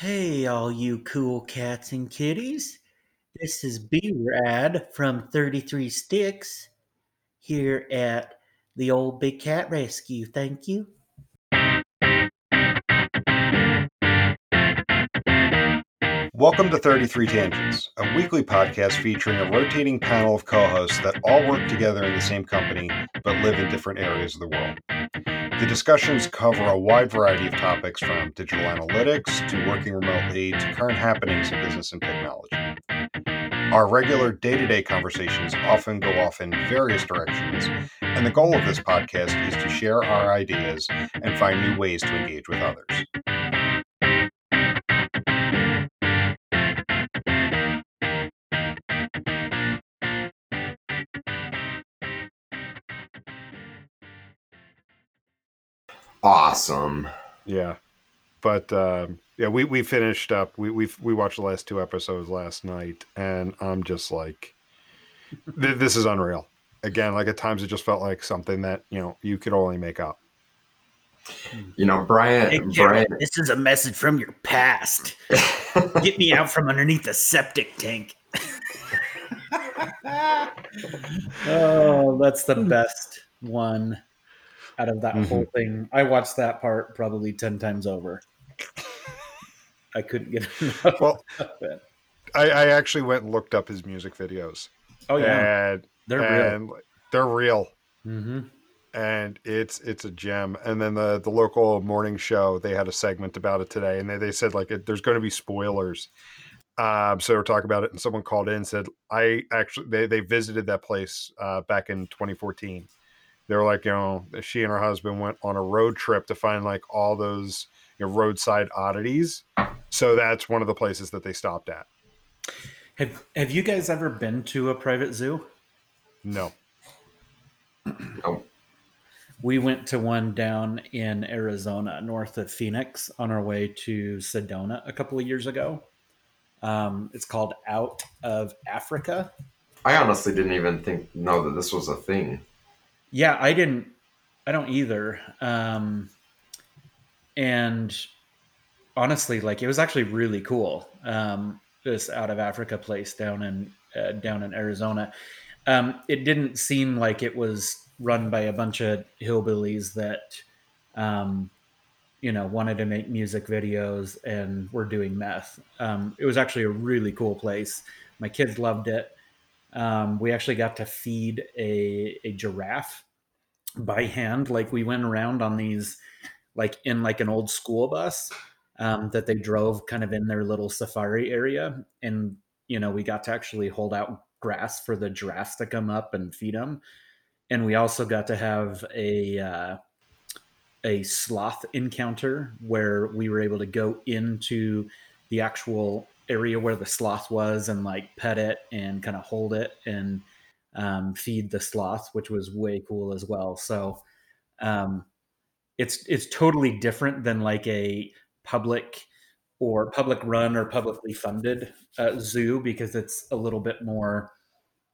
Hey, all you cool cats and kitties. This is B Rad from 33 Sticks here at the old Big Cat Rescue. Thank you. Welcome to 33 Tangents, a weekly podcast featuring a rotating panel of co hosts that all work together in the same company but live in different areas of the world. The discussions cover a wide variety of topics from digital analytics to working remotely to current happenings in business and technology. Our regular day to day conversations often go off in various directions, and the goal of this podcast is to share our ideas and find new ways to engage with others. Awesome. Yeah, but um, yeah, we we finished up. We we we watched the last two episodes last night, and I'm just like, th- this is unreal. Again, like at times it just felt like something that you know you could only make up. You know, Brian. Hey, Brian. This is a message from your past. Get me out from underneath the septic tank. oh, that's the best one out of that whole thing. I watched that part probably 10 times over. I couldn't get enough Well, of it. I, I actually went and looked up his music videos. Oh, yeah. and They're real. and they're real, Mm-hmm. and it's it's a gem. And then the the local morning show they had a segment about it today, and they, they said like it, there's going to be spoilers. Um, so we're talking about it, and someone called in and said, "I actually they they visited that place uh, back in 2014." They were like, you know, she and her husband went on a road trip to find like all those you know, roadside oddities. So that's one of the places that they stopped at. Have Have you guys ever been to a private zoo? No, Oh, We went to one down in Arizona, north of Phoenix, on our way to Sedona a couple of years ago. Um, it's called Out of Africa. I honestly didn't even think know that this was a thing. Yeah, I didn't. I don't either. Um, and honestly, like it was actually really cool. Um, this out of Africa place down in uh, down in Arizona. Um, it didn't seem like it was run by a bunch of hillbillies that, um, you know, wanted to make music videos and were doing meth. Um, it was actually a really cool place. My kids loved it. Um, we actually got to feed a, a giraffe by hand. Like we went around on these, like in like an old school bus um, that they drove kind of in their little safari area. And, you know, we got to actually hold out grass for the giraffes to come up and feed them. And we also got to have a, uh, a sloth encounter where we were able to go into the actual area where the sloth was and like pet it and kind of hold it and um, feed the sloth, which was way cool as well. So um, it's it's totally different than like a public or public run or publicly funded uh, zoo because it's a little bit more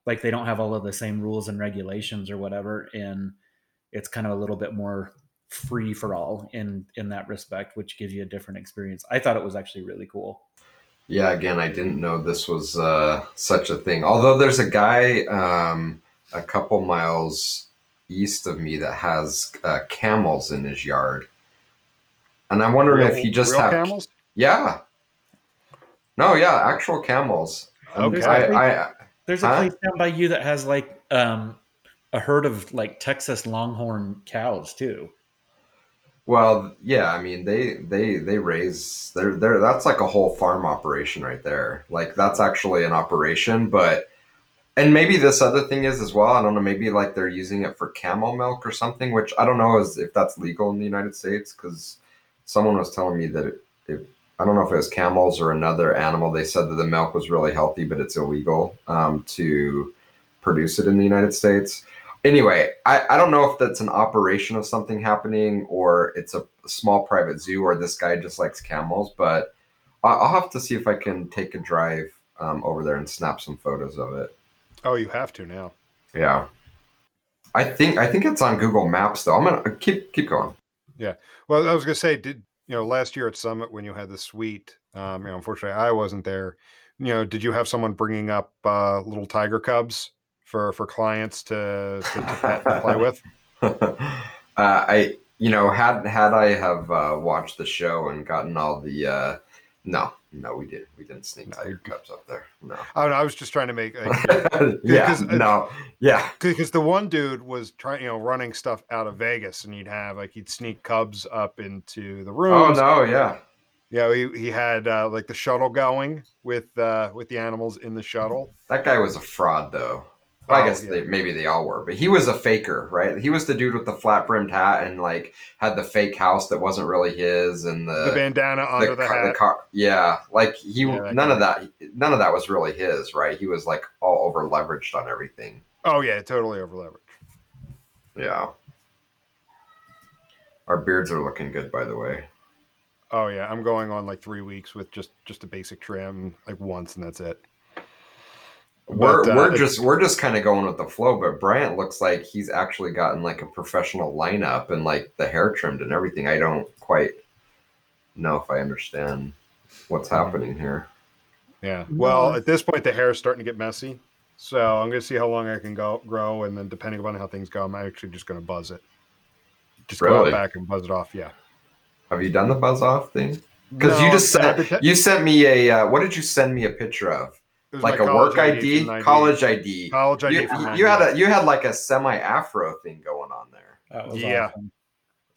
like they don't have all of the same rules and regulations or whatever, and it's kind of a little bit more free for all in in that respect, which gives you a different experience. I thought it was actually really cool. Yeah, again, I didn't know this was uh, such a thing. Although there's a guy um, a couple miles east of me that has uh, camels in his yard, and I'm wondering if he just real have camels. yeah. No, yeah, actual camels. And Okay. I, I, There's a Huh? place down by you that has like um, a herd of like Texas Longhorn cows too. Well, yeah, I mean they they they raise they're they're that's like a whole farm operation right there. Like that's actually an operation, but and maybe this other thing is as well. I don't know. Maybe like they're using it for camel milk or something, which I don't know is if that's legal in the United States because someone was telling me that it, it I don't know if it was camels or another animal. They said that the milk was really healthy, but it's illegal um, to produce it in the United States anyway, I, I don't know if that's an operation of something happening or it's a, small private zoo or this guy just likes camels, but I'll have to see if I can take a drive um, over there and snap some photos of it. Oh, you have to now. Yeah. I think I think it's on Google Maps though. I'm gonna keep keep going. Yeah. Well, I was gonna say, did you know, last year at Summit when you had the suite, um, you know, unfortunately I wasn't there. You know, did you have someone bringing up uh, little tiger cubs for for clients to to, to, play with? uh, I, you know, had had I have uh, watched the show and gotten all the, uh, no, no, we didn't. We didn't sneak No, tiger cubs up there. No. Oh, no, I was just trying to make like, yeah. uh, No. Yeah. because the one dude was trying, you know, running stuff out of Vegas, and he'd have like he'd sneak cubs up into the room Oh no. Yeah. Yeah, he, he had uh, like the shuttle going with uh, with the animals in the shuttle. That guy was a fraud, though. Well, Oh, I guess yeah. they, maybe they all were, but he was a faker, right? He was the dude with the flat brimmed hat and like had the fake house that wasn't really his, and the The bandana under the, ca- hat. car, yeah, like he Yeah, none of that none of that was really his, right? He was like all over leveraged on everything. oh yeah, totally over leveraged. Yeah. Our beards are looking good, by the way. Oh yeah, I'm going on like three weeks with just just a basic trim, like once, and that's it. We're But, uh, we're just we're just kind of going with the flow, but Bryant looks like he's actually gotten like a professional lineup and like the hair trimmed and everything. I don't quite know if I understand what's Mm-hmm. happening here. Yeah. Well, at this point, the hair is starting to get messy, so I'm going to see how long I can go grow, and then depending upon how things go, I'm actually just going to buzz it. Just go Really? out back and buzz it off. Yeah. Have you done the buzz off thing? Because you just sent you sent me a uh, what did you send me a picture of? It was Like a work ID, from 90 college ID. college ID. You, you had a you had like a semi afro thing going on there. That was Yeah. awesome.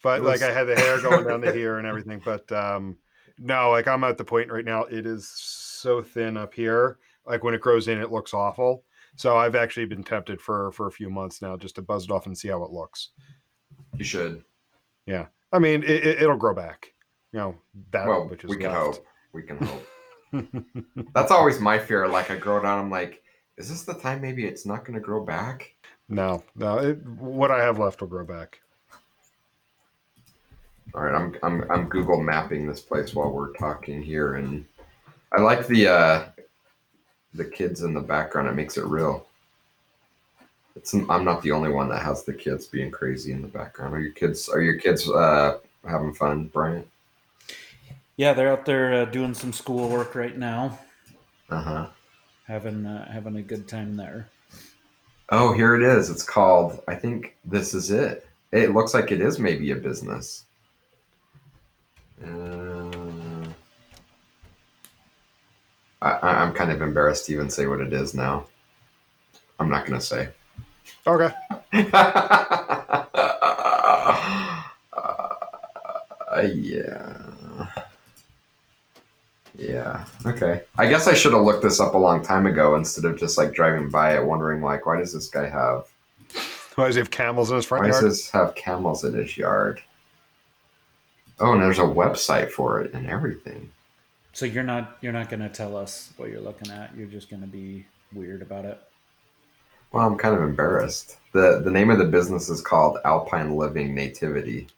but It like I had the hair going down to here and everything. But um, no, like I'm at the point right now. It is so thin up here. Like when it grows in, it looks awful. So I've actually been tempted for for a few months now just to buzz it off and see how it looks. You should. Yeah, I mean, it, it, it'll grow back. You know that Well, which is we can left. hope. We can hope. That's always my fear. Like I grow down, I'm like, is this the time? Maybe it's not going to grow back. no, no. It, what I have left will grow back. All right, I'm I'm I'm Google mapping this place while we're talking here, and I like the uh, the kids in the background. It makes it real. It's I'm not the only one that has the kids being crazy in the background. Are your kids Are your kids uh, having fun, Bryant? Yeah, they're out there uh, doing some schoolwork right now, Uh huh. having uh, having a good time there. Oh, here it is. It's called. I think this is it. It looks like it is maybe a business. Uh, I, I- I'm kind of embarrassed to even say what it is now. I'm not going to say. Okay. Uh, yeah. Yeah. Okay. I guess I should have looked this up a long time ago instead of just like driving by it, wondering like, why does this guy have Why does he have camels in his front why does yard? this have camels in his yard? Oh, and there's a website for it and everything. So you're not you're not going to tell us what you're looking at. You're just going to be weird about it. Well, I'm kind of embarrassed. the The name of the business is called Alpine Living Nativity.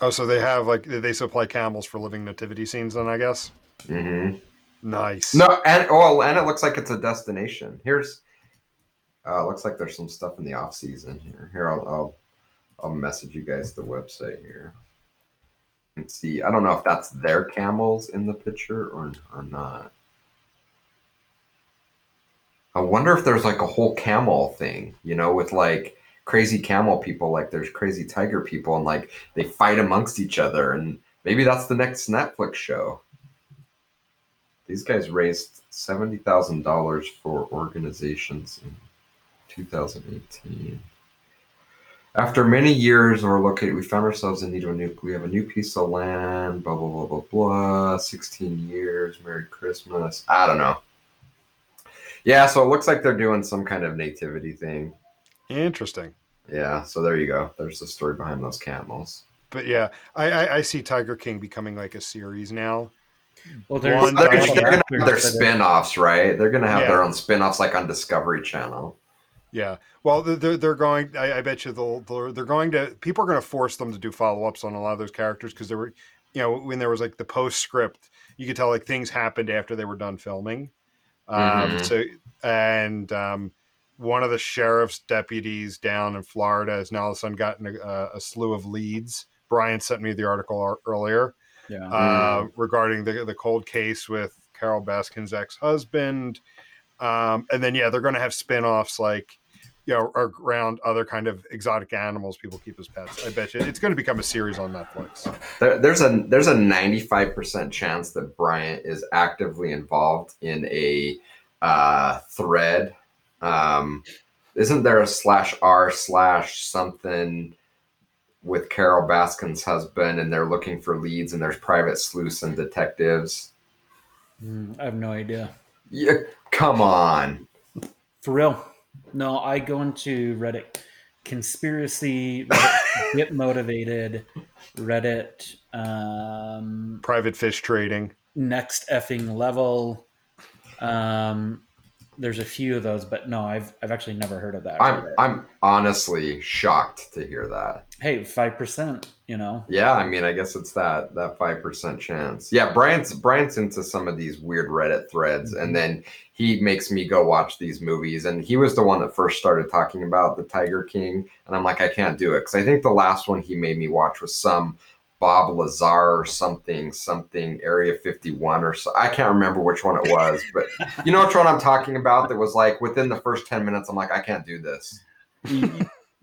Oh, so they have like they supply camels for living nativity scenes. Then I guess. Hmm Nice. No, and oh, and it looks like it's a destination. Here's, uh, looks like there's some stuff in the off season here. Here, I'll, I'll, I'll message you guys the website here. And see, I don't know if that's their camels in the picture or or not. I wonder if there's like a whole camel thing, you know, with like crazy camel people, like there's crazy tiger people, and like they fight amongst each other, and maybe that's the next Netflix show. These guys raised seventy thousand dollars for organizations in 2018. After many years, we're located. We found ourselves in need of a new. We have a new piece of land. Blah blah blah blah blah. Sixteen years. Merry Christmas. I don't know. Yeah, so it looks like they're doing some kind of nativity thing. Interesting. Yeah, so there you go. There's the story behind those camels. But yeah, I, I I see Tiger King becoming like a series now. Well, One, They're, They're they're gonna gonna have actors their that are- spin-offs, right? They're gonna have Yeah. their own spin-offs like on Discovery Channel. Yeah. Well, they're- they're they're going. I, I bet you they'll they're, they're going to. People are going to force them to do follow ups on a lot of those characters because there were, you know, when there was like the postscript, you could tell like things happened after they were done filming. Um, Mhm. So and um, one of the sheriff's deputies down in Florida has now all of a sudden gotten a, a slew of leads. Brian sent me the article ar- earlier. Yeah. uh, regarding the the cold case with Carole Baskin's ex husband, um, and then yeah, they're going to have spin offs like you know around other kind of exotic animals people keep as pets. I bet you it's going to become a series on Netflix. There, there's a there's a 95% chance that Bryant is actively involved in a uh, thread. Um, isn't there a slash r slash something with Carole Baskin's husband, and they're looking for leads, and there's private sleuths and detectives. Mm, I have no idea. Yeah, come on. For real. No, I go into Reddit conspiracy, Reddit, get motivated, Reddit, um, Private fish trading. next effing level. Um, there's a few of those, but no, I've I've actually never heard of that. I'm. I'm honestly shocked to hear that. hey, five percent. You know, Yeah, I mean, I guess it's that that five percent chance. Yeah, Brian's Brian's into some of these weird Reddit threads, and mm-hmm. then he makes me go watch these movies. And he was the one that first started talking about the Tiger King, and I'm like, I can't do it because I think the last one he made me watch was some Bob Lazar or something, something Area 51 or so. I can't remember which one it was, but you know which one I'm talking about. That was like within the first ten minutes, I'm like, I can't do this.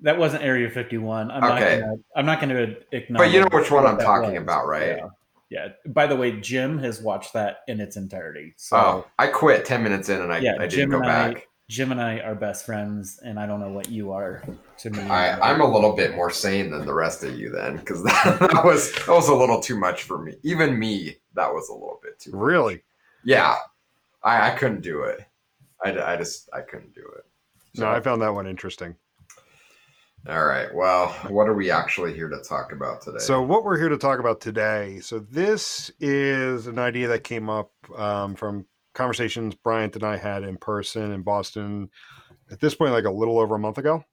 that wasn't Area 51. I'm Okay. not gonna, I'm not going to acknowledge. But you know which one I'm talking was. about, right? Yeah. Yeah. By the way, Jim has watched that in its entirety. So Oh, I quit ten minutes in, and I, yeah, I didn't Jim go and I, back. Jim and I are best friends, and I don't know what you are to me. I, I'm a little bit more sane than the rest of you then, because that, that was that was a little too much for me. Even me, that was a little bit too. much. Really? Yeah, I, I couldn't do it. I, I just I couldn't do it. No, I found that one interesting. All right. Well, what are we actually here to talk about today? So, what we're here to talk about today. So, this is an idea that came up um, from conversations Bryant and I had in person in Boston at this point, like a little over a month ago.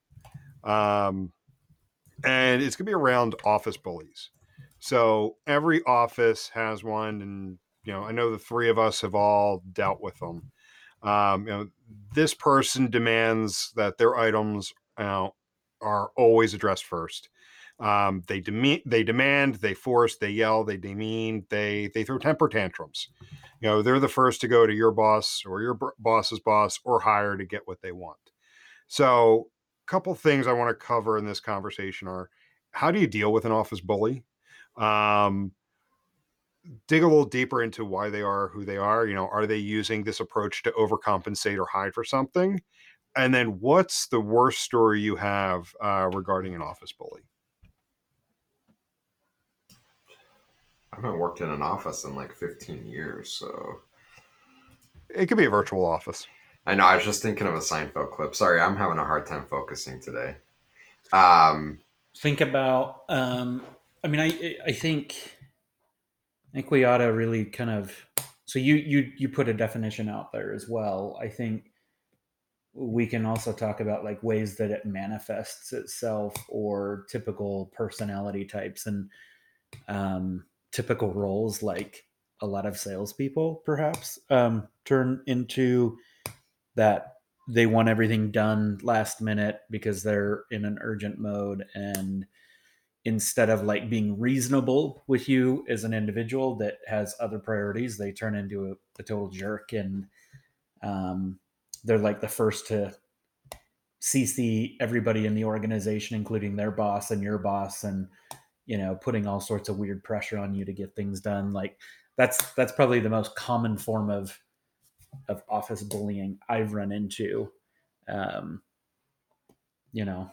Um, and it's going to be around office bullies. So, every office has one. And, you know, I know the three of us have all dealt with them. Um, you know, this person demands that their items uh, are always addressed first. Um, they demand, they demand, they force, they yell, they demean, they they throw temper tantrums. You know, they're the first to go to your boss or your b- boss's boss or higher to get what they want. So, a couple things I want to cover in this conversation are how do you deal with an office bully? Um, dig a little deeper into why they are who they are. You know, are they using this approach to overcompensate or hide for something? And then, what's the worst story you have uh, regarding an office bully? Haven't worked in an office in like 15 years, so It could be a virtual office. I know. I was just thinking of a Seinfeld clip. Sorry, I'm having a hard time focusing today. Um, think about. Um, I mean, I I think I think we ought to really kind of. So you you you put a definition out there as well. I think we can also talk about like ways that it manifests itself or typical personality types and um, typical roles like a lot of salespeople perhaps um, turn into that they want everything done last minute because they're in an urgent mode and instead of like being reasonable with you as an individual that has other priorities they turn into a, a total jerk and um, they're like the first to cc everybody in the organization including their boss and your boss and you know putting all sorts of weird pressure on you to get things done like that's that's probably the most common form of of office bullying i've run into um you know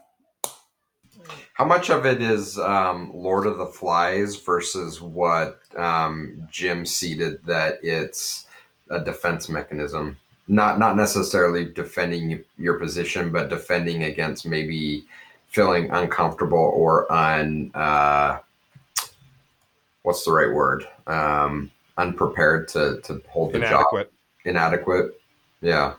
how much of it is um, Lord of the Flies versus what um, Jim seeded that it's a defense mechanism? Not not necessarily defending your position, but defending against maybe feeling uncomfortable or un uh, what's the right word? Um, unprepared to to hold the job. Inadequate. Inadequate. Yeah.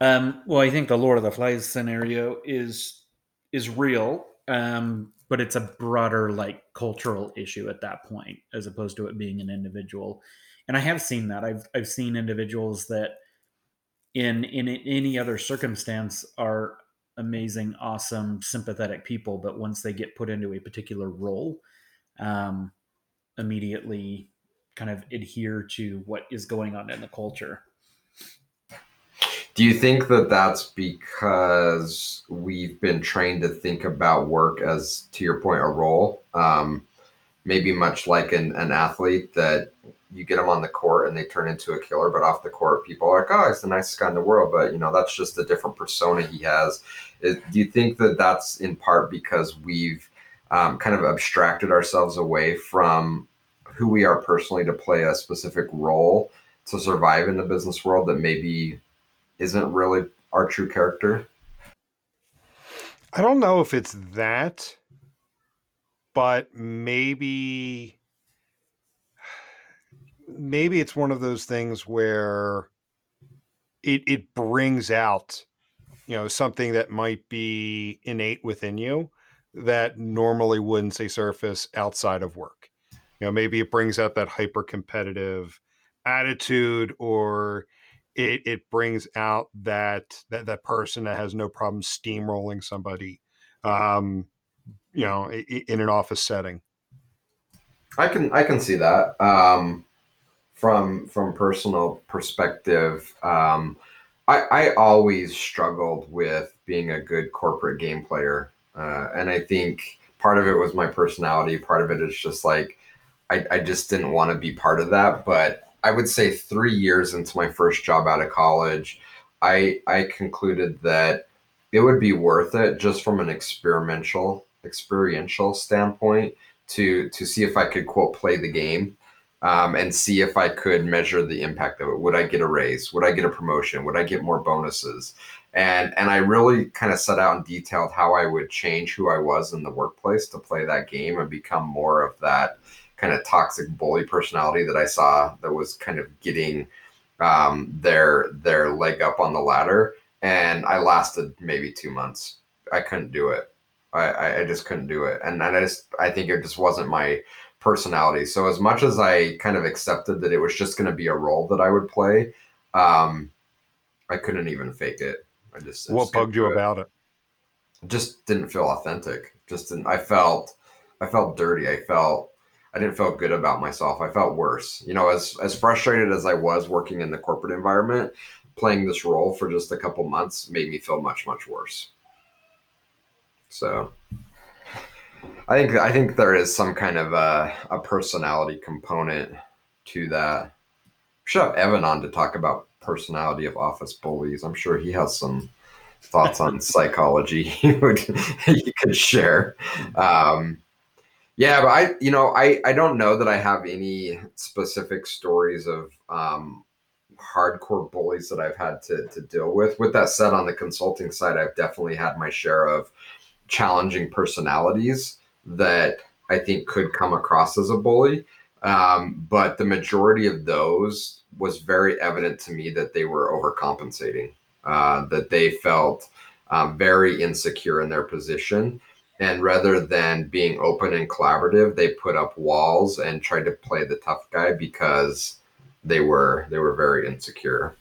Um, well, I think the Lord of the Flies scenario is is real, um, but it's a broader like cultural issue at that point, as opposed to it being an individual. And I have seen that. I've I've seen individuals that in in any other circumstance are amazing, awesome, sympathetic people, but once they get put into a particular role, um, immediately kind of adhere to what is going on in the culture. Do you think that that's because we've been trained to think about work as, to your point, a role? Um, maybe much like an, an athlete that you get them on the court and they turn into a killer, but off the court, people are like, oh, he's the nicest guy in the world. But, you know, that's just a different persona he has. do you think that that's in part because we've um, kind of abstracted ourselves away from who we are personally to play a specific role to survive in the business world that maybe isn't really our true character? I don't know if it's that, but maybe maybe it's one of those things where it it brings out you know something that might be innate within you that normally wouldn't say surface outside of work. You know maybe it brings out that hyper competitive attitude or it, it brings out that, that that person that has no problem steamrolling somebody um you know in an office setting. I can i can see that. Um from from personal perspective, um, I, I always struggled with being a good corporate game player, uh, and I think part of it was my personality. Part of it is just like I, I just didn't want to be part of that. But I would say three years into my first job out of college, I I concluded that it would be worth it just from an experimental experiential standpoint to to see if I could quote play the game um, and see if I could measure the impact of it. Would I get a raise? Would I get a promotion? Would I get more bonuses? And and I really kind of set out and detailed how I would change who I was in the workplace to play that game and become more of that kind of toxic bully personality that I saw that was kind of getting um, their their leg up on the ladder. And I lasted maybe two months. I couldn't do it. I, I just couldn't do it. And, and I just I think it just wasn't my personality. So as much as I kind of accepted that it was just going to be a role that I would play, um, I couldn't even fake it. I just I what just bugged you it. about it? Just didn't feel authentic. Just didn't. I felt I felt dirty. I felt I didn't feel good about myself. I felt worse. You know, as as frustrated as I was working in the corporate environment, playing this role for just a couple months made me feel much much worse. So I think I think there is some kind of a, a personality component to that. We should have Evan on to talk about personality of office bullies. I'm sure he has some thoughts on psychology he would he could share. Um, yeah, but I you know I I don't know that I have any specific stories of um, hardcore bullies that I've had to to deal with. With that said, on the consulting side, I've definitely had my share of challenging personalities that I think could come across as a bully. Um, but the majority of those was very evident to me that they were overcompensating, uh, that they felt um, very insecure in their position. And rather than being open and collaborative, they put up walls and tried to play the tough guy because they were they were very insecure.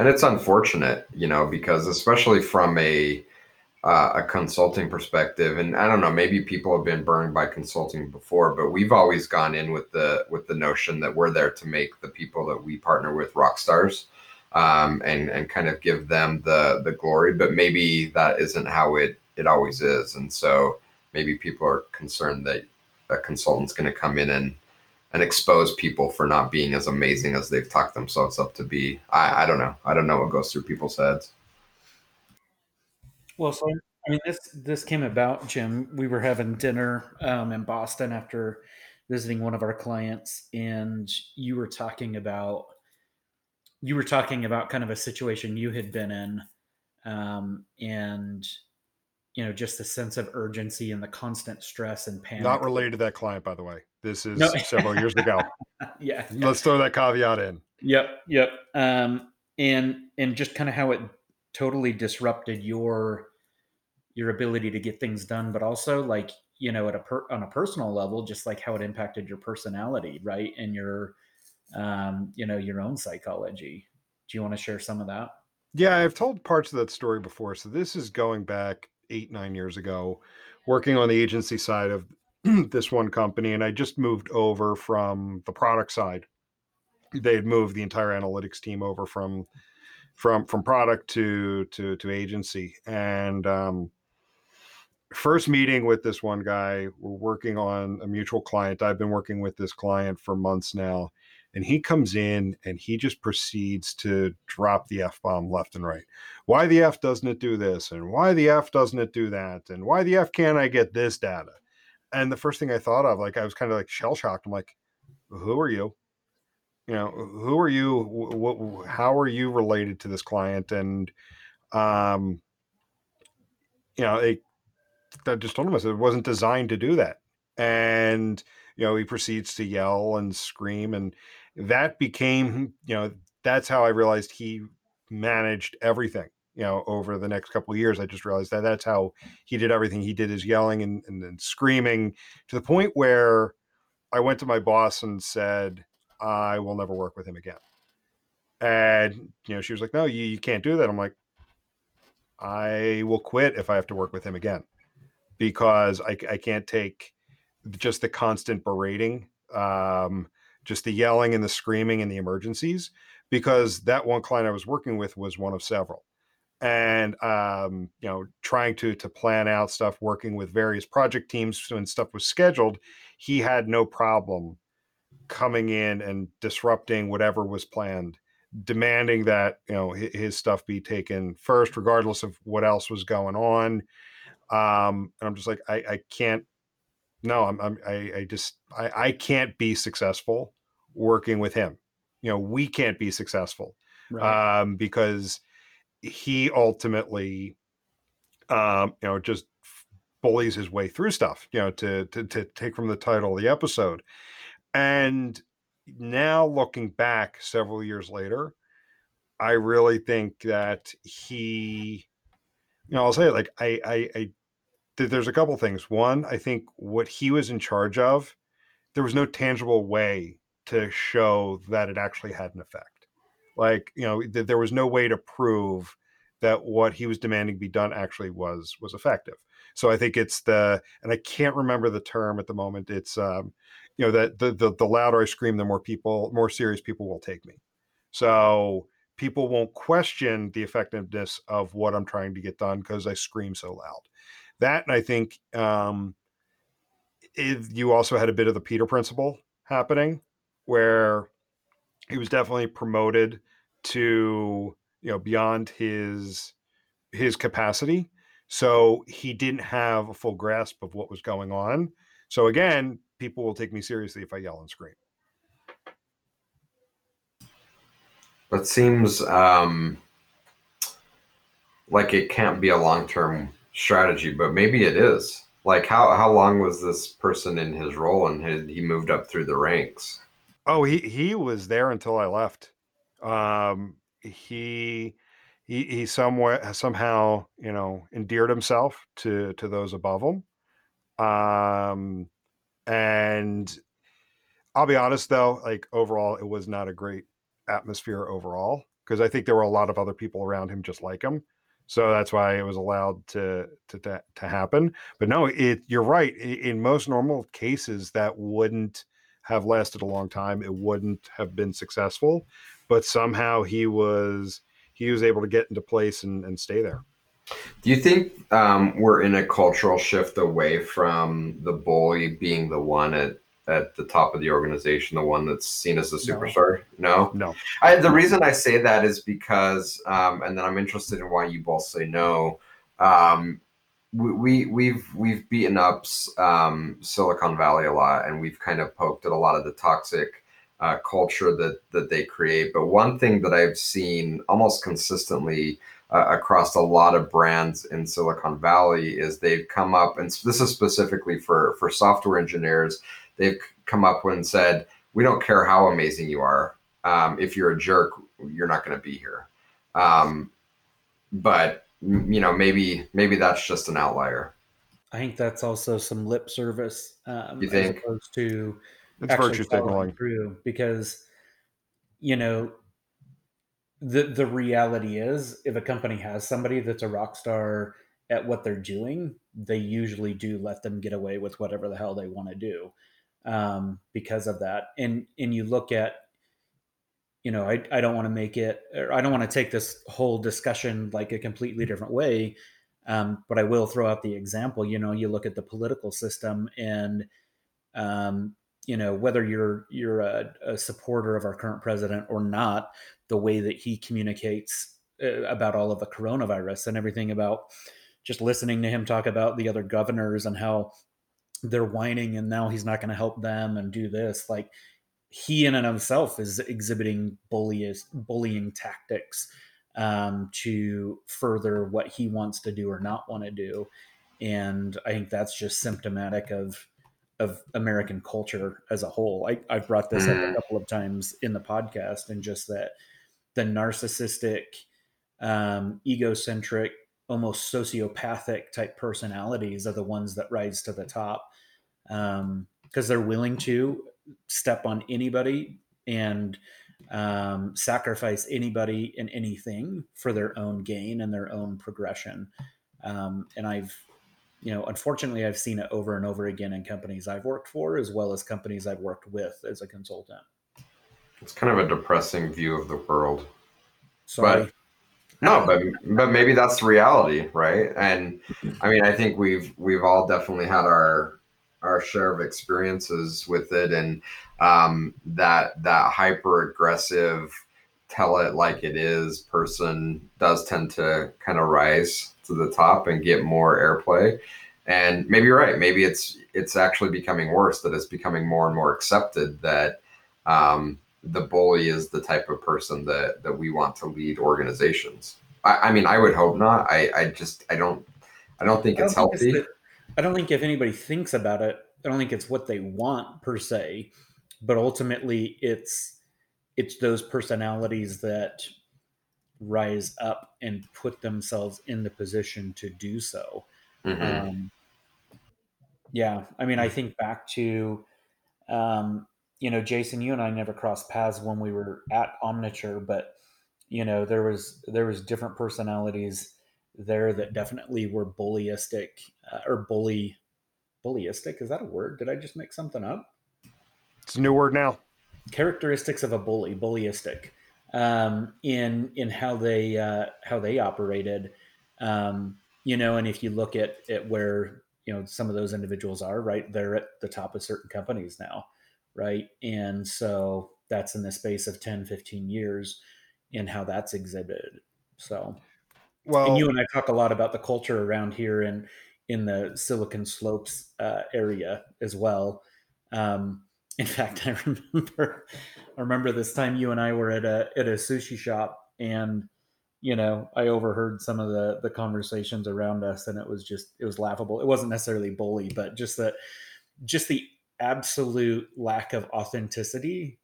And it's unfortunate, you know, because especially from a uh, a consulting perspective, and I don't know, maybe people have been burned by consulting before, but we've always gone in with the with the notion that we're there to make the people that we partner with rock stars, um, and and kind of give them the the glory. But maybe that isn't how it it always is, and so maybe people are concerned that a consultant's going to come in and and expose people for not being as amazing as they've talked themselves up to be. I, I don't know. I don't know what goes through people's heads. Well, so I mean, this this came about, Jim. We were having dinner um, in Boston after visiting one of our clients, and you were talking about you were talking about kind of a situation you had been in, um, and you know, just the sense of urgency and the constant stress and panic. Not related to that client, by the way. This is no. several years ago. yeah, Let's throw that caveat in. Yep. Yep. Um, and and just kind of how it totally disrupted your your ability to get things done, but also like you know at a per, on a personal level, just like how it impacted your personality, right, and your um, you know your own psychology. Do you want to share some of that? Yeah, I've told parts of that story before. So this is going back eight nine years ago, working on the agency side of this one company, and I just moved over from the product side. They had moved the entire analytics team over from from from product to to to agency, and um, first meeting with this one guy, we're working on a mutual client. I've been working with this client for months now, and he comes in and he just proceeds to drop the f bomb left and right. Why the f doesn't it do this, and why the f doesn't it do that, and why the f can't I get this data? And the first thing I thought of, like I was kind of like shell shocked. I'm like, who are you? You know, who are you? What? How are you related to this client? And um, you know, it, I just told him it wasn't designed to do that. And you know, he proceeds to yell and scream, and that became, you know, that's how I realized he managed everything you know over the next couple of years. I just realized that that's how he did everything. He did his yelling and, and, and screaming to the point where i went to my boss and said i will never work with him again. And you know she was like no you, you can't do that. I'm like i will quit if i have to work with him again because i, I can't take just the constant berating um, just the yelling and the screaming and the emergencies because that one client i was working with was one of several. And um, you know trying to to plan out stuff working with various project teams when stuff was scheduled he had no problem coming in and disrupting whatever was planned demanding that you know his stuff be taken first regardless of what else was going on. Um and i'm just like i i can't no i'm, I'm i i just I, I can't be successful working with him you know we can't be successful right. um because he ultimately, um, you know, just bullies his way through stuff, you know, to, to, to take from the title of the episode. And now looking back several years later, I really think that he, you know, I'll say it like I, I, I there's a couple things. One, I think what he was in charge of, there was no tangible way to show that it actually had an effect. Like, you know, th- there was no way to prove that what he was demanding be done actually was was effective. So I think it's the and I can't remember the term at the moment. It's um, you know that the, the the louder I scream, the more people, more serious people will take me. So people won't question the effectiveness of what I'm trying to get done because I scream so loud. That and I think um, it, you also had a bit of the Peter principle happening, where he was definitely promoted to you know beyond his his capacity. So he didn't have a full grasp of what was going on. So again people will take me seriously if i yell and scream. That seems um like it can't be a long-term strategy but maybe it is. Like how how long was this person in his role and had he moved up through the ranks oh he he was there until i left. Um he he he somewhat somehow you know endeared himself to to those above him. Um and i'll be honest though like overall it was not a great atmosphere overall because i think there were a lot of other people around him just like him. So that's why it was allowed to to to, to happen. But no it you're right in most normal cases that wouldn't have lasted a long time it wouldn't have been successful but somehow he was he was able to get into place and, and stay there. Do you think um, we're in a cultural shift away from the bully being the one at at the top of the organization, the one that's seen as a superstar? No, no. I, the reason I say that is because, um, and then I'm interested in why you both say no. Um, we, we we've we've beaten up um, Silicon Valley a lot, and we've kind of poked at a lot of the toxic uh, culture that that they create. But one thing that I've seen almost consistently uh, across a lot of brands in Silicon Valley is they've come up, and this is specifically for for software engineers. They've come up and said, "We don't care how amazing you are. Um, if you're a jerk, you're not going to be here." Um, but you know, maybe maybe that's just an outlier. I think that's also some lip service. Um, you think? As opposed to it's virtue signaling through because you know the the reality is if a company has somebody that's a rock star at what they're doing, they usually do let them get away with whatever the hell they want to do um, because of that. And and you look at, you know, I, I don't want to make it, or I don't want to take this whole discussion like a completely different way, um, but I will throw out the example. You know, you look at the political system, and um, you know whether you're you're a, a supporter of our current president or not, the way that he communicates uh, about all of the coronavirus and everything about just listening to him talk about the other governors and how they're whining and now he's not going to help them and do this like he in and of himself is exhibiting bullying bullying tactics um, to further what he wants to do or not want to do and i think that's just symptomatic of of american culture as a whole I, i've brought this mm. up a mm-hmm. couple of times in the podcast and just that the narcissistic um, egocentric almost sociopathic type personalities are the ones that rise to the top because um, they're willing to step on anybody and um, sacrifice anybody and anything for their own gain and their own progression. Um, and I've, you know, unfortunately, I've seen it over and over again in companies I've worked for, as well as companies I've worked with as a consultant. It's kind of a depressing view of the world. Sorry. But no, but but maybe that's the reality, right? And I mean, I think we've we've all definitely had our our share of experiences with it, and um, that that hyper aggressive, tell it like it is person does tend to kind of rise to the top and get more airplay. And maybe you're right. Maybe it's it's actually becoming worse. That it's becoming more and more accepted that um, the bully is the type of person that that we want to lead organizations. I, I mean, I would hope not. I, I just I don't I don't think I it's don't healthy. Think it's the, I don't think if anybody thinks about it, I don't think it's what they want per se, but ultimately it's it's those personalities that rise up and put themselves in the position to do so. Mm-hmm. Um, yeah, I mean, I think back to um, you know, Jason, you and I never crossed paths when we were at Omniture, but you know, there was there was different personalities there that definitely were bullyistic uh, or bully bullyistic. Is that a word? Did I just make something up? It's a new word now. Characteristics of a bully, bullyistic, um, in in how they uh, how they operated. Um, you know, and if you look at at where you know some of those individuals are, right, they're at the top of certain companies now right? And so that's in the space of 10, 15 years and how that's exhibited. So, well, and you and I talk a lot about the culture around here and in the Silicon Slopes uh, area as well. Um, in fact, I remember, I remember this time you and I were at a at a sushi shop, and you know, I overheard some of the the conversations around us, and it was just it was laughable. It wasn't necessarily bully, but just that, just the absolute lack of authenticity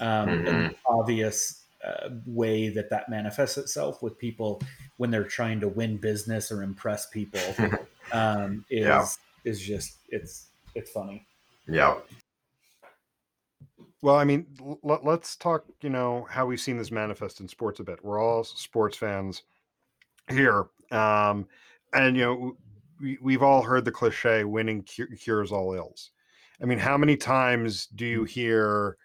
um, mm-hmm. and obvious uh, way that that manifests itself with people when they're trying to win business or impress people um, is yeah. is just it's it's funny. Yeah. Well, I mean, l- let's talk. You know how we've seen this manifest in sports a bit. We're all sports fans here, um, and you know we, we've all heard the cliche: "Winning cures all ills." I mean, how many times do you hear,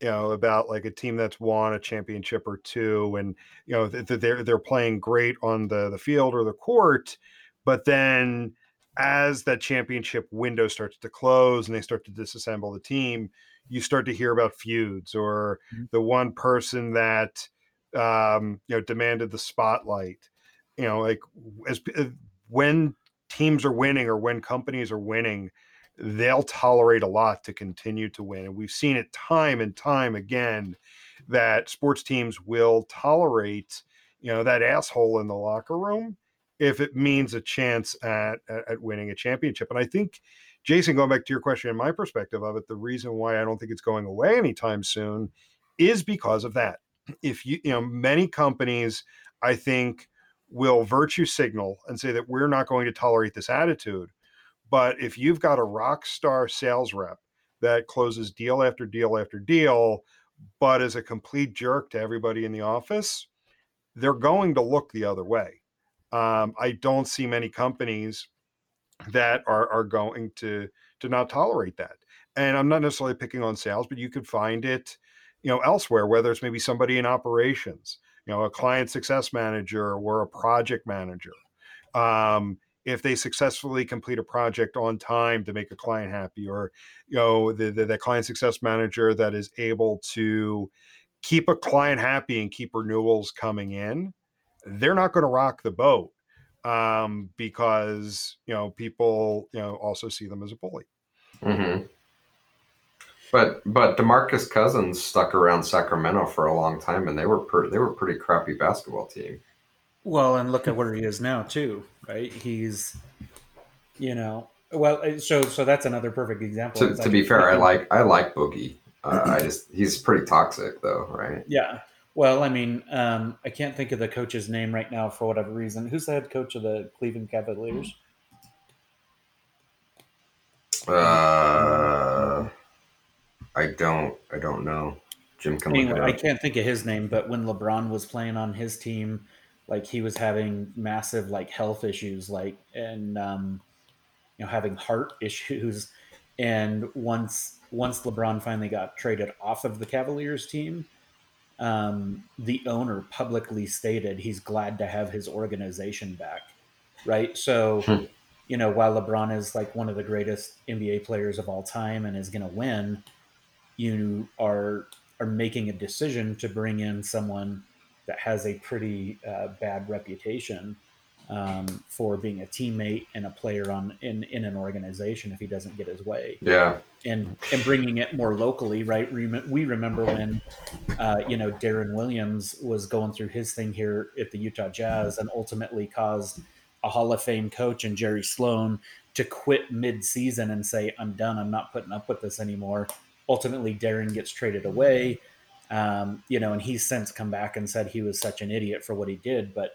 you know, about like a team that's won a championship or two, and you know they're they're playing great on the the field or the court, but then as that championship window starts to close and they start to disassemble the team, you start to hear about feuds or mm-hmm. the one person that um, you know demanded the spotlight. You know, like as uh, when teams are winning or when companies are winning, they'll tolerate a lot to continue to win. And we've seen it time and time again that sports teams will tolerate, you know, that asshole in the locker room if it means a chance at, at, winning a championship. And I think, Jason, going back to your question and my perspective of it, the reason why I don't think it's going away anytime soon is because of that. If you, you know, many companies, I think, will virtue signal and say that we're not going to tolerate this attitude but if you've got a rock star sales rep that closes deal after deal after deal, but is a complete jerk to everybody in the office, they're going to look the other way. Um, I don't see many companies that are are going to to not tolerate that. And I'm not necessarily picking on sales, but you could find it, you know, elsewhere, whether it's maybe somebody in operations, you know, a client success manager or a project manager. Um, if they successfully complete a project on time to make a client happy, or you know, the, the, the client success manager that is able to keep a client happy and keep renewals coming in, they're not going to rock the boat um, because you know people you know also see them as a bully. Mm-hmm. But but Demarcus Cousins stuck around Sacramento for a long time, and they were per, they were pretty crappy basketball team. Well, and look at where he is now too, right? He's, you know, well, uh, so so that's another perfect example. To, to be fair, I like I like Boogie. Uh, I just he's pretty toxic though, right? Yeah. Well, I mean, um, I can't think of the coach's name right now for whatever reason. Who's the head coach of the Cleveland Cavaliers? Uh, I don't. I don't know. Jim can anyway, I can't think of his name, but when LeBron was playing on his team, like he was having massive like health issues, like and um, you know having heart issues. And once once LeBron finally got traded off of the Cavaliers team, um, the owner publicly stated he's glad to have his organization back. Right. So, hmm. you know, while LeBron is like one of the greatest NBA players of all time and is going to win, you are are making a decision to bring in someone that has a pretty uh, bad reputation um, for being a teammate and a player on in in an organization if he doesn't get his way. Yeah, and and bringing it more locally, right? We remember when uh, you know Deron Williams was going through his thing here at the Utah Jazz and ultimately caused a Hall of Fame coach and Jerry Sloan to quit mid-season and say, "I'm done. I'm not putting up with this anymore." Ultimately, Deron gets traded away. Um, you know, and he's since come back and said he was such an idiot for what he did. But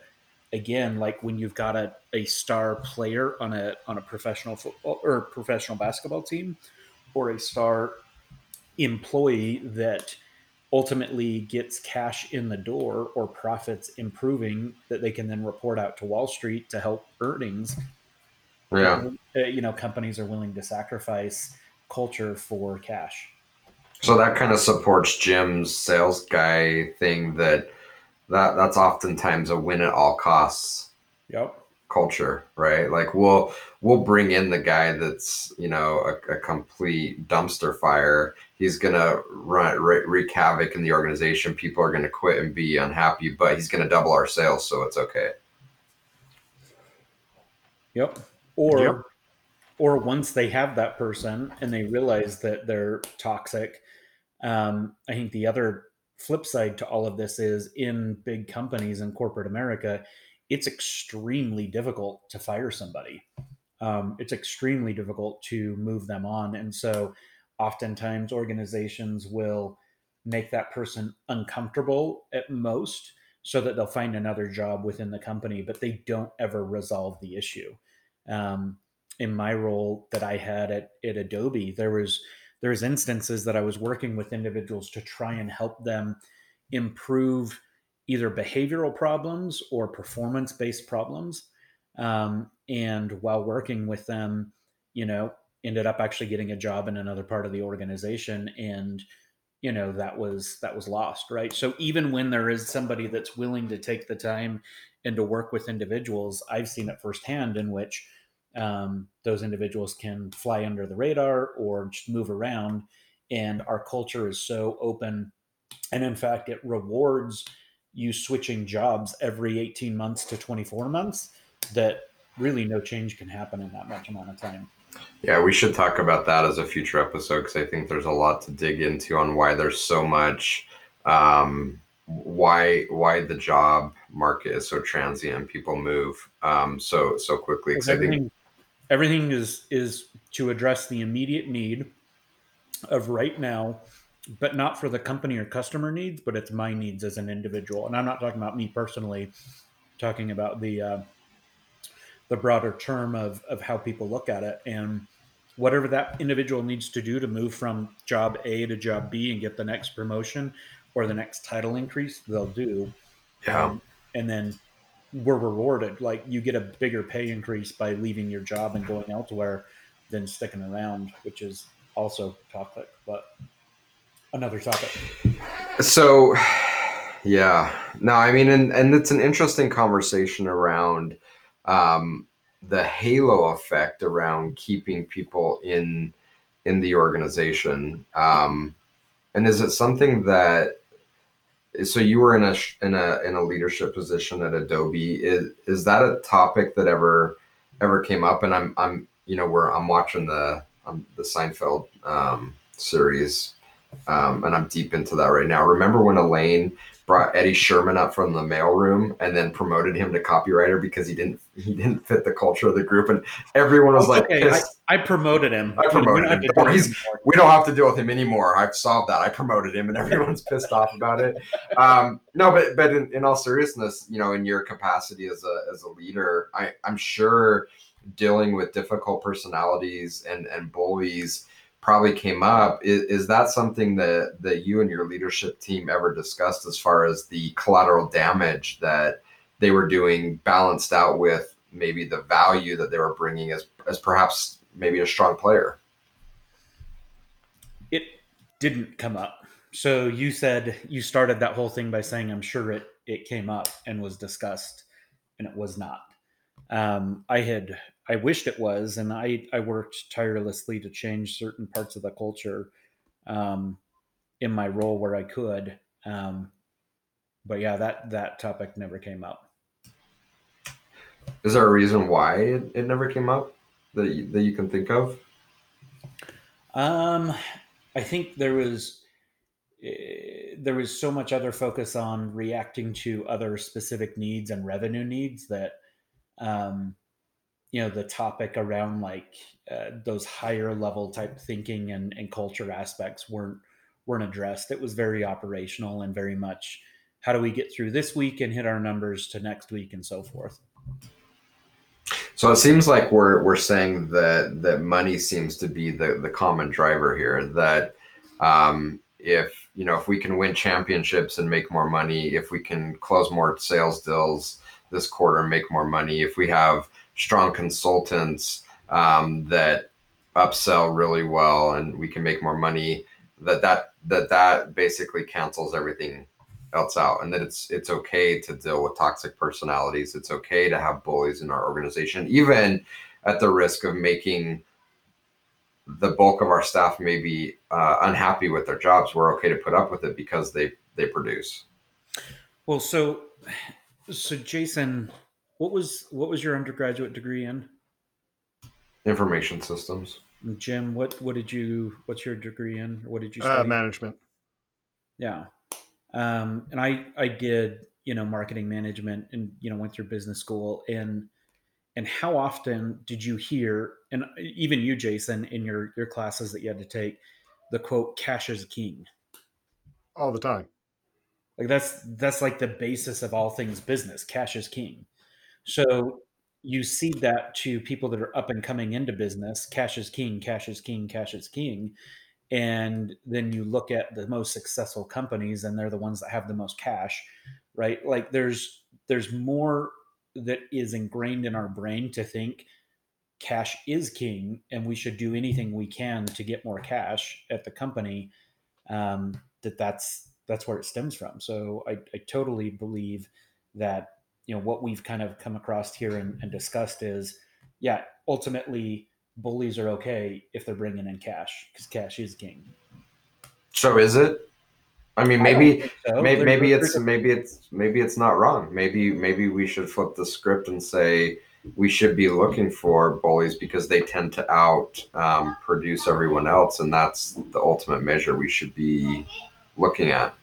again, like when you've got a, a star player on a on a professional football or professional basketball team, or a star employee that ultimately gets cash in the door or profits improving that they can then report out to Wall Street to help earnings. Yeah. Uh, you know, companies are willing to sacrifice culture for cash. So that kind of supports Jim's sales guy thing that that that's oftentimes a win at all costs. Yep. Culture, right? Like we'll we'll bring in the guy that's you know a, a complete dumpster fire. He's gonna run wreak havoc in the organization. People are gonna quit and be unhappy, but he's gonna double our sales, so it's okay. Yep. Or yep. Or once they have that person and they realize that they're toxic, um, I think the other flip side to all of this is in big companies in corporate America, it's extremely difficult to fire somebody. Um, it's extremely difficult to move them on. And so oftentimes organizations will make that person uncomfortable at most so that they'll find another job within the company, but they don't ever resolve the issue. Um, in my role that I had at, at Adobe, there was there's instances that I was working with individuals to try and help them improve either behavioral problems or performance based problems. Um, and while working with them, you know, ended up actually getting a job in another part of the organization and you know that was that was lost right so even when there is somebody that's willing to take the time and to work with individuals i've seen it firsthand in which um, those individuals can fly under the radar or just move around. And our culture is so open. And in fact, it rewards you switching jobs every 18 months to 24 months that really no change can happen in that much amount of time. Yeah, we should talk about that as a future episode because I think there's a lot to dig into on why there's so much um, why why the job market is so transient people move um, so so quickly because I think everything is is to address the immediate need of right now but not for the company or customer needs but it's my needs as an individual. And i'm not talking about me personally talking about the uh, the broader term of of how people look at it. And whatever that individual needs to do to move from job a to job b and get the next promotion or the next title increase they'll do. Yeah. Um, and then were rewarded. Like you get a bigger pay increase by leaving your job and going elsewhere than sticking around, which is also toxic, but another topic. So, yeah, no, I mean, and, and it's an interesting conversation around um, the halo effect around keeping people in in the organization. Um, and is it something that so you were in a in a in a leadership position at Adobe? Is is that a topic that ever ever came up? And I'm I'm you know where I'm watching the um, the Seinfeld um, series, um, and I'm deep into that right now. Remember when Elaine brought Eddie Sherman up from the mailroom and then promoted him to copywriter because he didn't he didn't fit the culture of the group and everyone was like okay. I, I, promoted him. I promoted him. Don't, he's, we don't have to deal with him anymore. I've solved that. I promoted him and everyone's pissed off about it. Um, no, but but in, in all seriousness, you know, in your capacity as a as a leader, I, I'm sure dealing with difficult personalities and and bullies probably came up. Is, is that something that that you and your leadership team ever discussed as far as the collateral damage that they were doing balanced out with maybe the value that they were bringing as as perhaps maybe a strong player? It didn't come up. So you said you started that whole thing by saying i'm sure it it came up and was discussed and it was not. Um, i had I wished it was, and I I worked tirelessly to change certain parts of the culture um, in my role where I could. Um, but yeah, that that topic never came up. Is there a reason why it, it never came up that you, that you can think of? Um, I think there was uh, there was so much other focus on reacting to other specific needs and revenue needs that um, you know the topic around like uh, those higher level type thinking and, and culture aspects weren't weren't addressed. It was very operational and very much how do we get through this week and hit our numbers to next week? and so forth. So it seems like we're we're saying that that money seems to be the the common driver here that um, if you know if we can win championships and make more money if we can close more sales deals this quarter and make more money if we have strong consultants um, that upsell really well and we can make more money that that that that basically cancels everything else out and that it's it's okay to deal with toxic personalities. It's okay to have bullies in our organization even at the risk of making the bulk of our staff may be uh, unhappy with their jobs. We're okay to put up with it because they they produce. Well so so jason what was what was your undergraduate degree in? Information systems. Jim, what what did you what's your degree in? What did you uh, study? Uh, management. Yeah. Um, and I I did, you know, marketing management and you know, went through business school and and how often did you hear and even you Jason in your your classes that you had to take the quote cash is king? All the time. Like that's that's like the basis of all things business. Cash is king. So you see that to people that are up and coming into business cash is king, cash is king, cash is king. And then you look at the most successful companies and they're the ones that have the most cash, right? Like there's there's more that is ingrained in our brain to think cash is king and we should do anything we can to get more cash at the company um, that that's that's where it stems from so I, I totally believe that you know what we've kind of come across here and, and discussed is yeah ultimately bullies are okay if they're bringing in cash because cash is king. So is it? I mean maybe I so. maybe, maybe it's maybe it's maybe it's not wrong. Maybe maybe we should flip the script and say we should be looking for bullies because they tend to out um, produce everyone else and that's the ultimate measure we should be looking at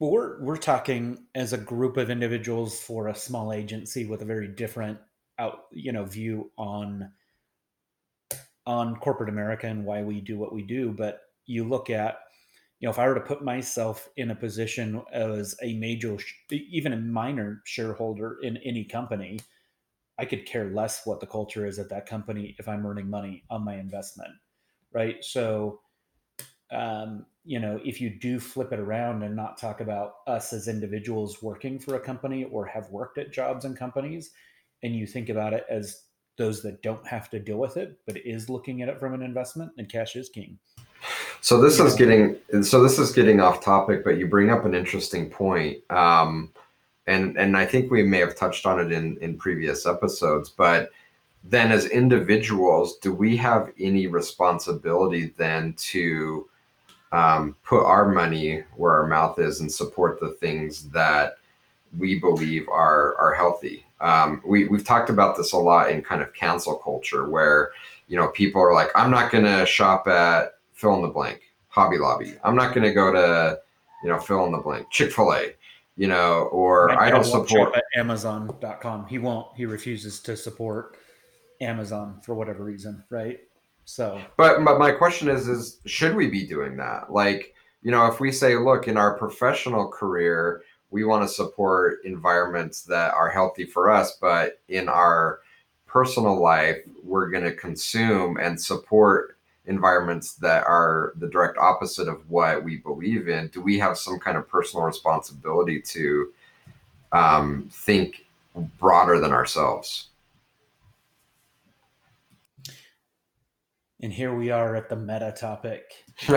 well, we're we're talking as a group of individuals for a small agency with a very different out, you know, view on on corporate America and why we do what we do. But you look at, you know, if I were to put myself in a position as a major, even a minor shareholder in any company, I could care less what the culture is at that company if I'm earning money on my investment, right? So um, you know, if you do flip it around and not talk about us as individuals working for a company or have worked at jobs and companies, and you think about it as those that don't have to deal with it, but is looking at it from an investment, and cash is king. So this is getting so this is getting off topic, but you bring up an interesting point. Um, and and I think we may have touched on it in in previous episodes, but then as individuals, do we have any responsibility then to um, put our money where our mouth is and support the things that we believe are are healthy. Um, we we've talked about this a lot in kind of cancel culture, where you know people are like, I'm not going to shop at fill in the blank Hobby Lobby. I'm not going to go to you know fill in the blank Chick Fil A. You know, or I don't support at Amazon.com. He won't. He refuses to support Amazon for whatever reason, right? So, but but my question is, is should we be doing that? Like, you know, if we say, look, in our professional career, we want to support environments that are healthy for us, but in our personal life, we're going to consume and support environments that are the direct opposite of what we believe in. Do we have some kind of personal responsibility to um, think broader than ourselves? And here we are at the meta topic.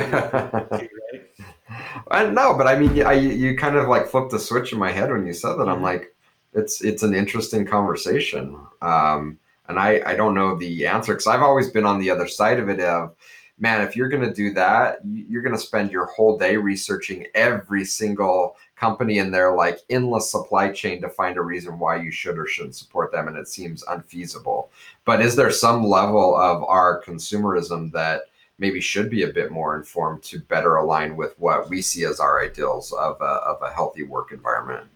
I know, but I mean, I, you kind of like flipped the switch in my head when you said that. I'm like, it's it's an interesting conversation, um, and I I don't know the answer because I've always been on the other side of it. Of man, if you're going to do that, you're going to spend your whole day researching every single company in their like endless supply chain to find a reason why you should or shouldn't support them, and it seems unfeasible. But is there some level of our consumerism that maybe should be a bit more informed to better align with what we see as our ideals of a, of a healthy work environment?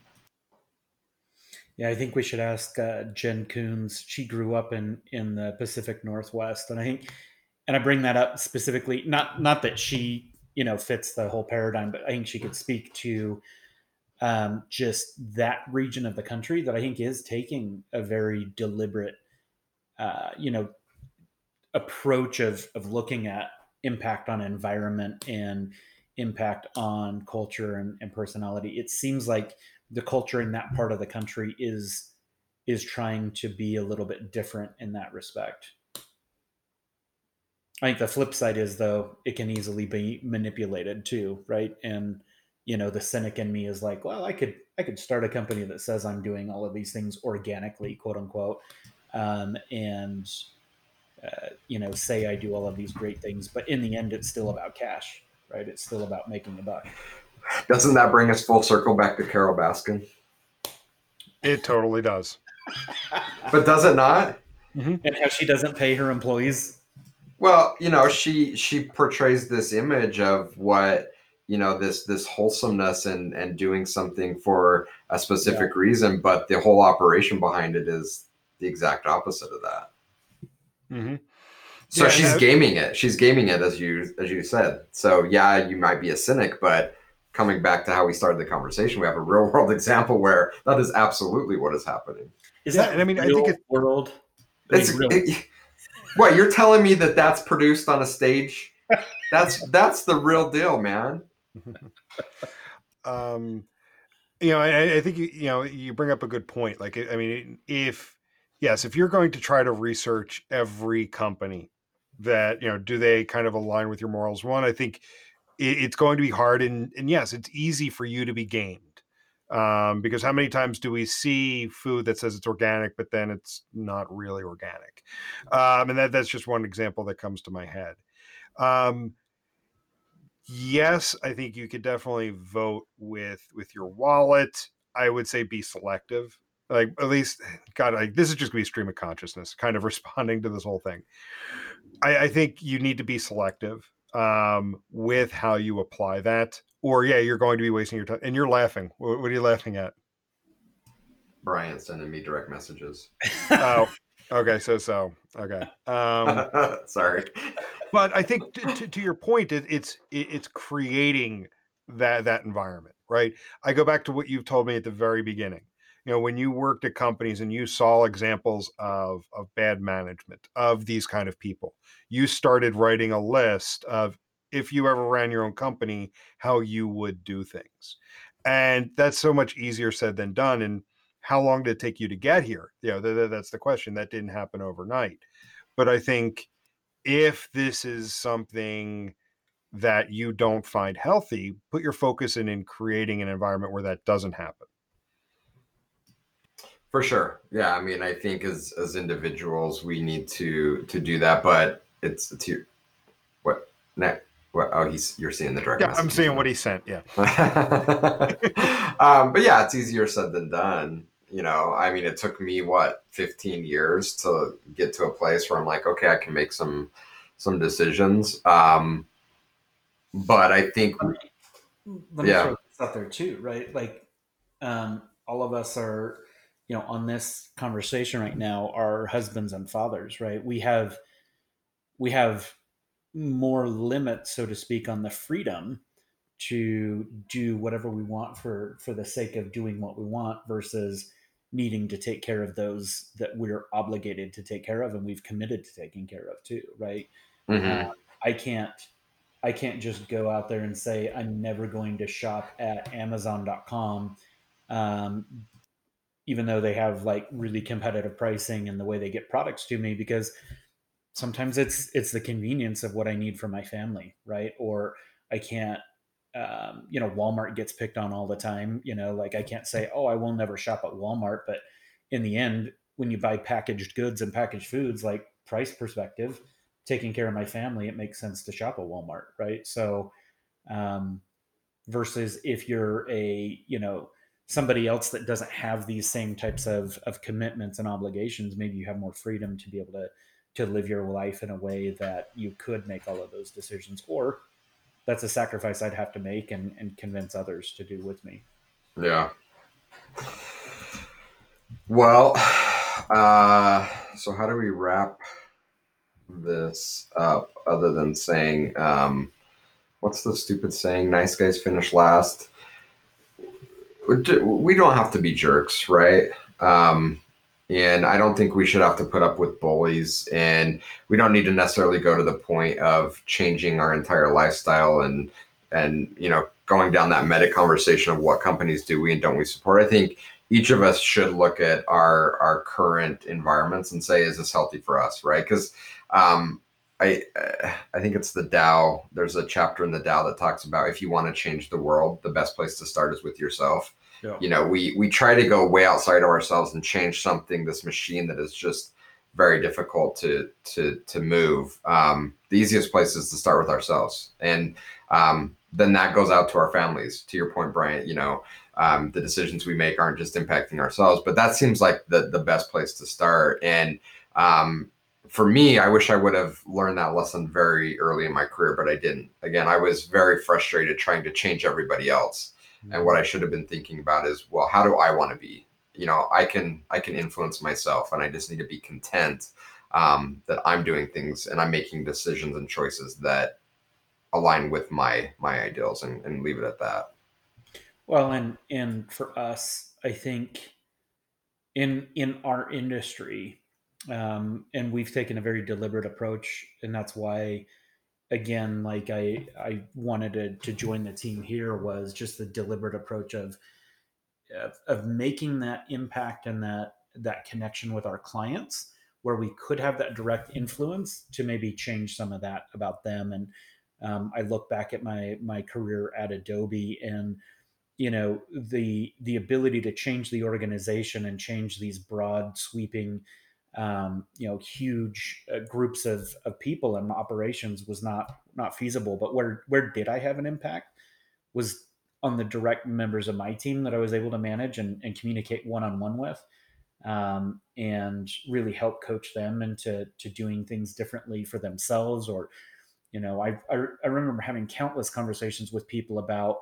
Yeah, I think we should ask uh, Jen Coons. She grew up in in the Pacific Northwest, and I think, and I bring that up specifically, not not that she you know fits the whole paradigm, but I think she could speak to um, just that region of the country that I think is taking a very deliberate, uh, you know, approach of of looking at impact on environment and impact on culture and, and personality. It seems like the culture in that part of the country is is trying to be a little bit different in that respect. I think the flip side is though it can easily be manipulated too, right? And you know the cynic in me is like well i could i could start a company that says i'm doing all of these things organically quote unquote. Um, and uh, you know say i do all of these great things but in the end it's still about cash right? It's still about making a buck. Doesn't that bring us full circle back to Carole Baskin? It totally does. But does it not? Mm-hmm. and how she doesn't pay her employees well you know she she portrays this image of what you know this this wholesomeness and and doing something for a specific yeah. reason but the whole operation behind it is the exact opposite of that. Mm-hmm. so yeah, she's gaming it. She's gaming it as you as you said. So yeah you might be a cynic but coming back to how we started the conversation we have a real world example where that is absolutely what is happening. Is yeah, that and i mean i think it's world? It's it, what you're telling me that that's produced on a stage that's that's the real deal man um, you know, I, I think you, you know you bring up a good point. Like, I mean, if yes, if you're going to try to research every company that you know, do they kind of align with your morals? One, I think it, it's going to be hard, and and yes, it's easy for you to be gamed. Um, because how many times do we see food that says it's organic, but then it's not really organic? Um, and that, that's just one example that comes to my head. Um, yes, I think you could definitely vote with with your wallet. I would say be selective. Like at least, God, like this is just gonna be stream of consciousness, kind of responding to this whole thing. I, I think you need to be selective um, with how you apply that, or yeah, you're going to be wasting your time. And you're laughing. What, what are you laughing at? Brian sending me direct messages. oh, okay. So so okay. Um, Sorry but I think to, to, to your point, it, it's it, it's creating that that environment, right? I go back to what you've told me at the very beginning. You know, when you worked at companies and you saw examples of of bad management of these kind of people, you started writing a list of if you ever ran your own company, how you would do things. And that's so much easier said than done. And how long did it take you to get here? You know, th- th- that's the question. That didn't happen overnight. But I think if this is something that you don't find healthy, put your focus in in creating an environment where that doesn't happen. For sure. Yeah. I mean, I think as as individuals, we need to to do that. But it's to what next. What, oh, he's you're seeing the direct. Yeah, I'm seeing what he sent. Yeah. um, but yeah, it's easier said than done. You know, I mean, it took me what 15 years to get to a place where I'm like, okay, I can make some some decisions. Um, but I think, Let me Yeah. throw this out there too, right? Like, um, all of us are, you know, on this conversation right now are husbands and fathers, right? We have, we have more limits, so to speak, on the freedom to do whatever we want for for the sake of doing what we want versus needing to take care of those that we're obligated to take care of and we've committed to taking care of too right Mhm. uh, I can't I can't just go out there and say I'm never going to shop at Amazon.com, um, even though they have like really competitive pricing and the way they get products to me because sometimes it's it's the convenience of what I need for my family, right? Or I can't um, you know Walmart gets picked on all the time, you know, like I can't say oh I will never shop at Walmart, but in the end when you buy packaged goods and packaged foods like price perspective taking care of my family, it makes sense to shop at Walmart, right? So, um, versus if you're a you know somebody else that doesn't have these same types of of commitments and obligations, maybe you have more freedom to be able to to live your life in a way that you could make all of those decisions, or that's a sacrifice I'd have to make and, and convince others to do with me. Yeah. Well, uh, so how do we wrap this up other than saying, um, what's the stupid saying? Nice guys finish last. We don't have to be jerks, right? Um, and I don't think we should have to put up with bullies, and we don't need to necessarily go to the point of changing our entire lifestyle and and you know going down that meta conversation of what companies do we and don't we support. I think each of us should look at our our current environments and say, is this healthy for us, right? Because um, I I think it's the Tao. There's a chapter in the Tao that talks about if you want to change the world, the best place to start is with yourself. Yeah. You know, we we try to go way outside of ourselves and change something, this machine that is just very difficult to to to move. Um, the easiest place is to start with ourselves, and um, then that goes out to our families. To your point, Brian, you know, um, the decisions we make aren't just impacting ourselves, but that seems like the the best place to start. And um, for me, I wish I would have learned that lesson very early in my career, but I didn't. Again, I was very frustrated trying to change everybody else. And what I should have been thinking about is, well, how do I want to be? You know, I can I can influence myself, and I just need to be content um, that I'm doing things and I'm making decisions and choices that align with my my ideals, and, and leave it at that. Well, and and for us, I think in in our industry, um, and we've taken a very deliberate approach, and that's why, again, like I I wanted to to join the team here was just the deliberate approach of of, of making that impact and that that connection with our clients where we could have that direct influence to maybe change some of that about them. And um, i look back at my my career at adobe and you know the the ability to change the organization and change these broad sweeping um, you know huge uh, groups of, of people and operations was not not feasible. But where where did i have an impact was on the direct members of my team that i was able to manage and, and communicate one-on-one with um, and really help coach them into to doing things differently for themselves or you know I, I, I remember having countless conversations with people about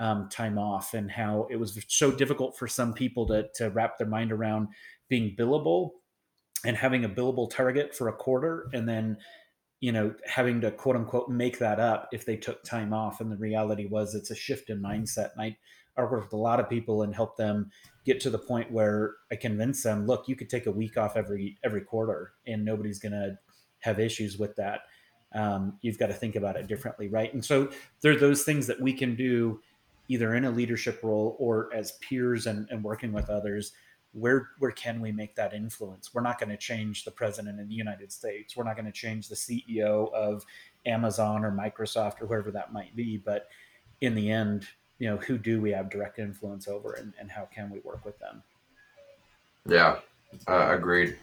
um, time off and how it was so difficult for some people to, to wrap their mind around being billable and having a billable target for a quarter and then you know having to quote unquote make that up if they took time off. And the reality was it's a shift in mindset. And i, I work with a lot of people and help them get to the point where i convince them look you could take a week off every every quarter and nobody's to have issues with that. Um, you've got to think about it differently, right? And so there are those things that we can do either in a leadership role or as peers and, and working with others where where can we make that influence? We're not going to change the president in the united states. We're not going to change the ceo of amazon or microsoft or whoever that might be but in the end you know who do we have direct influence over and, and how can we work with them? Yeah uh, agreed.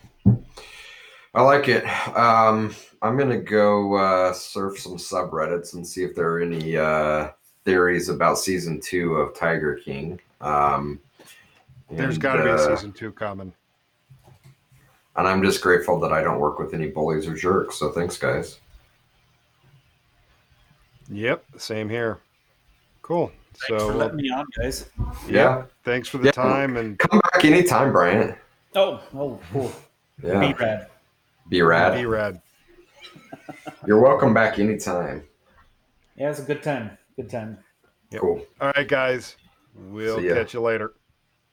I like it. Um, i'm gonna go uh, surf some subreddits and see if there are any uh, theories about season two of tiger king. Um, there's got to be a uh, season two coming. And I'm just grateful that I don't work with any bullies or jerks. So thanks, guys. Yep, same here. Cool. Thanks so for letting me on, guys. Yeah. yeah. Thanks for the yeah. time and come back anytime, Bryant. Oh, oh, cool. Yeah. Be rad. Be rad. Be rad. You're welcome back anytime. Yeah, it's a good time. Good time. Yep. Cool. All right, guys. We'll catch you later.